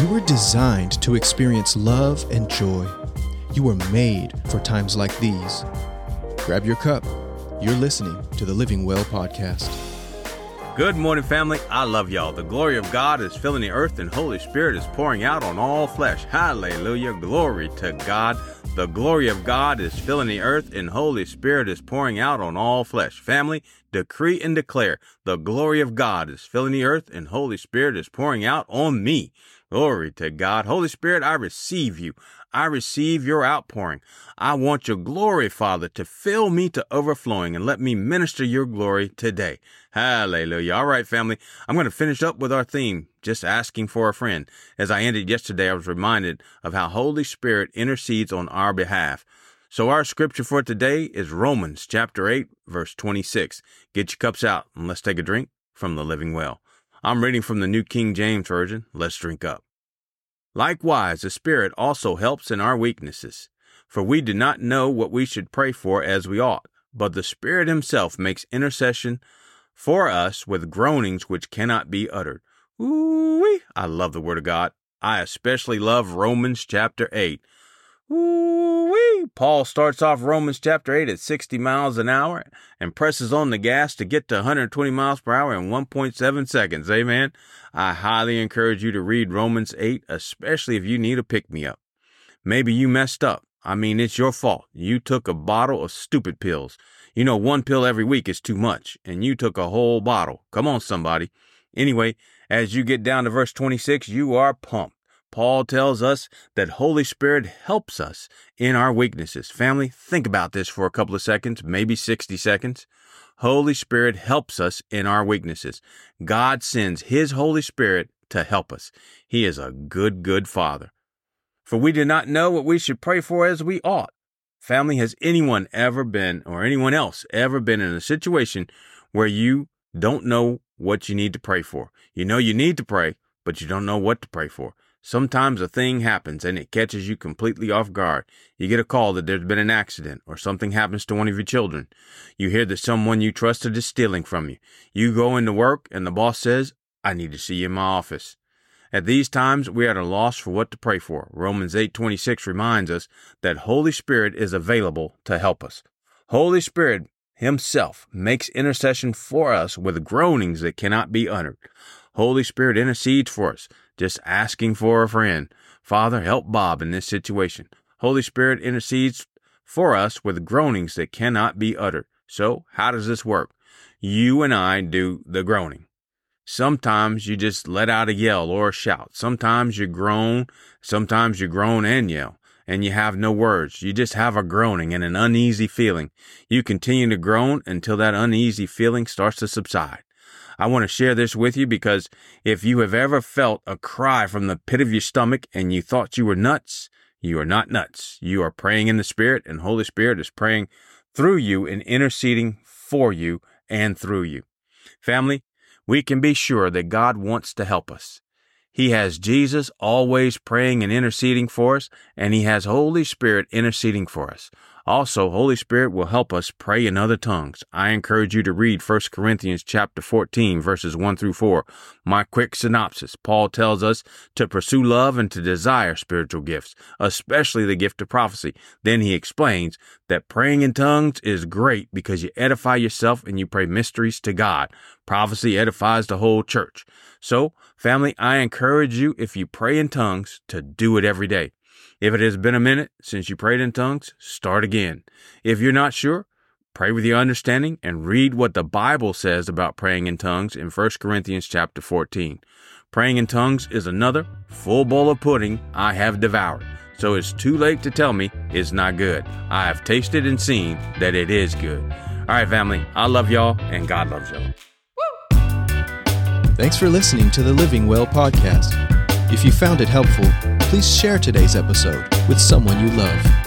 You were designed to experience love and joy. You were made for times like these. Grab your cup. You're listening to the Living Well podcast. Good morning, family. I love y'all. The glory of God is filling the earth, and Holy Spirit is pouring out on all flesh. Hallelujah. Glory to God. The glory of God is filling the earth, and Holy Spirit is pouring out on all flesh. Family, decree and declare the glory of God is filling the earth, and Holy Spirit is pouring out on me. Glory to God. Holy Spirit, I receive you. I receive your outpouring. I want your glory, Father, to fill me to overflowing and let me minister your glory today. Hallelujah. All right, family. I'm going to finish up with our theme, just asking for a friend. As I ended yesterday, I was reminded of how Holy Spirit intercedes on our behalf. So our scripture for today is Romans chapter 8, verse 26. Get your cups out and let's take a drink from the living well. I'm reading from the New King James Version. Let's drink up. Likewise, the Spirit also helps in our weaknesses. For we do not know what we should pray for as we ought, but the Spirit Himself makes intercession for us with groanings which cannot be uttered. Ooh, I love the Word of God. I especially love Romans chapter 8. Ooh-wee. Paul starts off Romans chapter 8 at 60 miles an hour and presses on the gas to get to 120 miles per hour in 1.7 seconds. Amen. I highly encourage you to read Romans 8, especially if you need a pick me up. Maybe you messed up. I mean, it's your fault. You took a bottle of stupid pills. You know, one pill every week is too much, and you took a whole bottle. Come on, somebody. Anyway, as you get down to verse 26, you are pumped. Paul tells us that Holy Spirit helps us in our weaknesses. Family, think about this for a couple of seconds, maybe 60 seconds. Holy Spirit helps us in our weaknesses. God sends His Holy Spirit to help us. He is a good, good Father. For we do not know what we should pray for as we ought. Family, has anyone ever been, or anyone else ever been in a situation where you don't know what you need to pray for? You know you need to pray, but you don't know what to pray for. Sometimes a thing happens and it catches you completely off guard. You get a call that there's been an accident or something happens to one of your children. You hear that someone you trusted is stealing from you. You go into work and the boss says, I need to see you in my office. At these times, we are at a loss for what to pray for. Romans 8:26 reminds us that Holy Spirit is available to help us. Holy Spirit himself makes intercession for us with groanings that cannot be uttered. Holy Spirit intercedes for us just asking for a friend. Father, help Bob in this situation. Holy Spirit intercedes for us with groanings that cannot be uttered. So, how does this work? You and I do the groaning. Sometimes you just let out a yell or a shout. Sometimes you groan. Sometimes you groan and yell. And you have no words. You just have a groaning and an uneasy feeling. You continue to groan until that uneasy feeling starts to subside. I want to share this with you because if you have ever felt a cry from the pit of your stomach and you thought you were nuts, you are not nuts. You are praying in the Spirit, and Holy Spirit is praying through you and interceding for you and through you. Family, we can be sure that God wants to help us. He has Jesus always praying and interceding for us, and He has Holy Spirit interceding for us. Also, Holy Spirit will help us pray in other tongues. I encourage you to read 1 Corinthians chapter 14 verses 1 through 4. My quick synopsis. Paul tells us to pursue love and to desire spiritual gifts, especially the gift of prophecy. Then he explains that praying in tongues is great because you edify yourself and you pray mysteries to God. Prophecy edifies the whole church. So, family, I encourage you if you pray in tongues to do it every day. If it has been a minute since you prayed in tongues, start again. If you're not sure, pray with your understanding and read what the Bible says about praying in tongues in 1 Corinthians chapter 14. Praying in tongues is another full bowl of pudding I have devoured. So it's too late to tell me it's not good. I have tasted and seen that it is good. All right, family, I love y'all and God loves y'all. Thanks for listening to the Living Well podcast. If you found it helpful, please share today's episode with someone you love.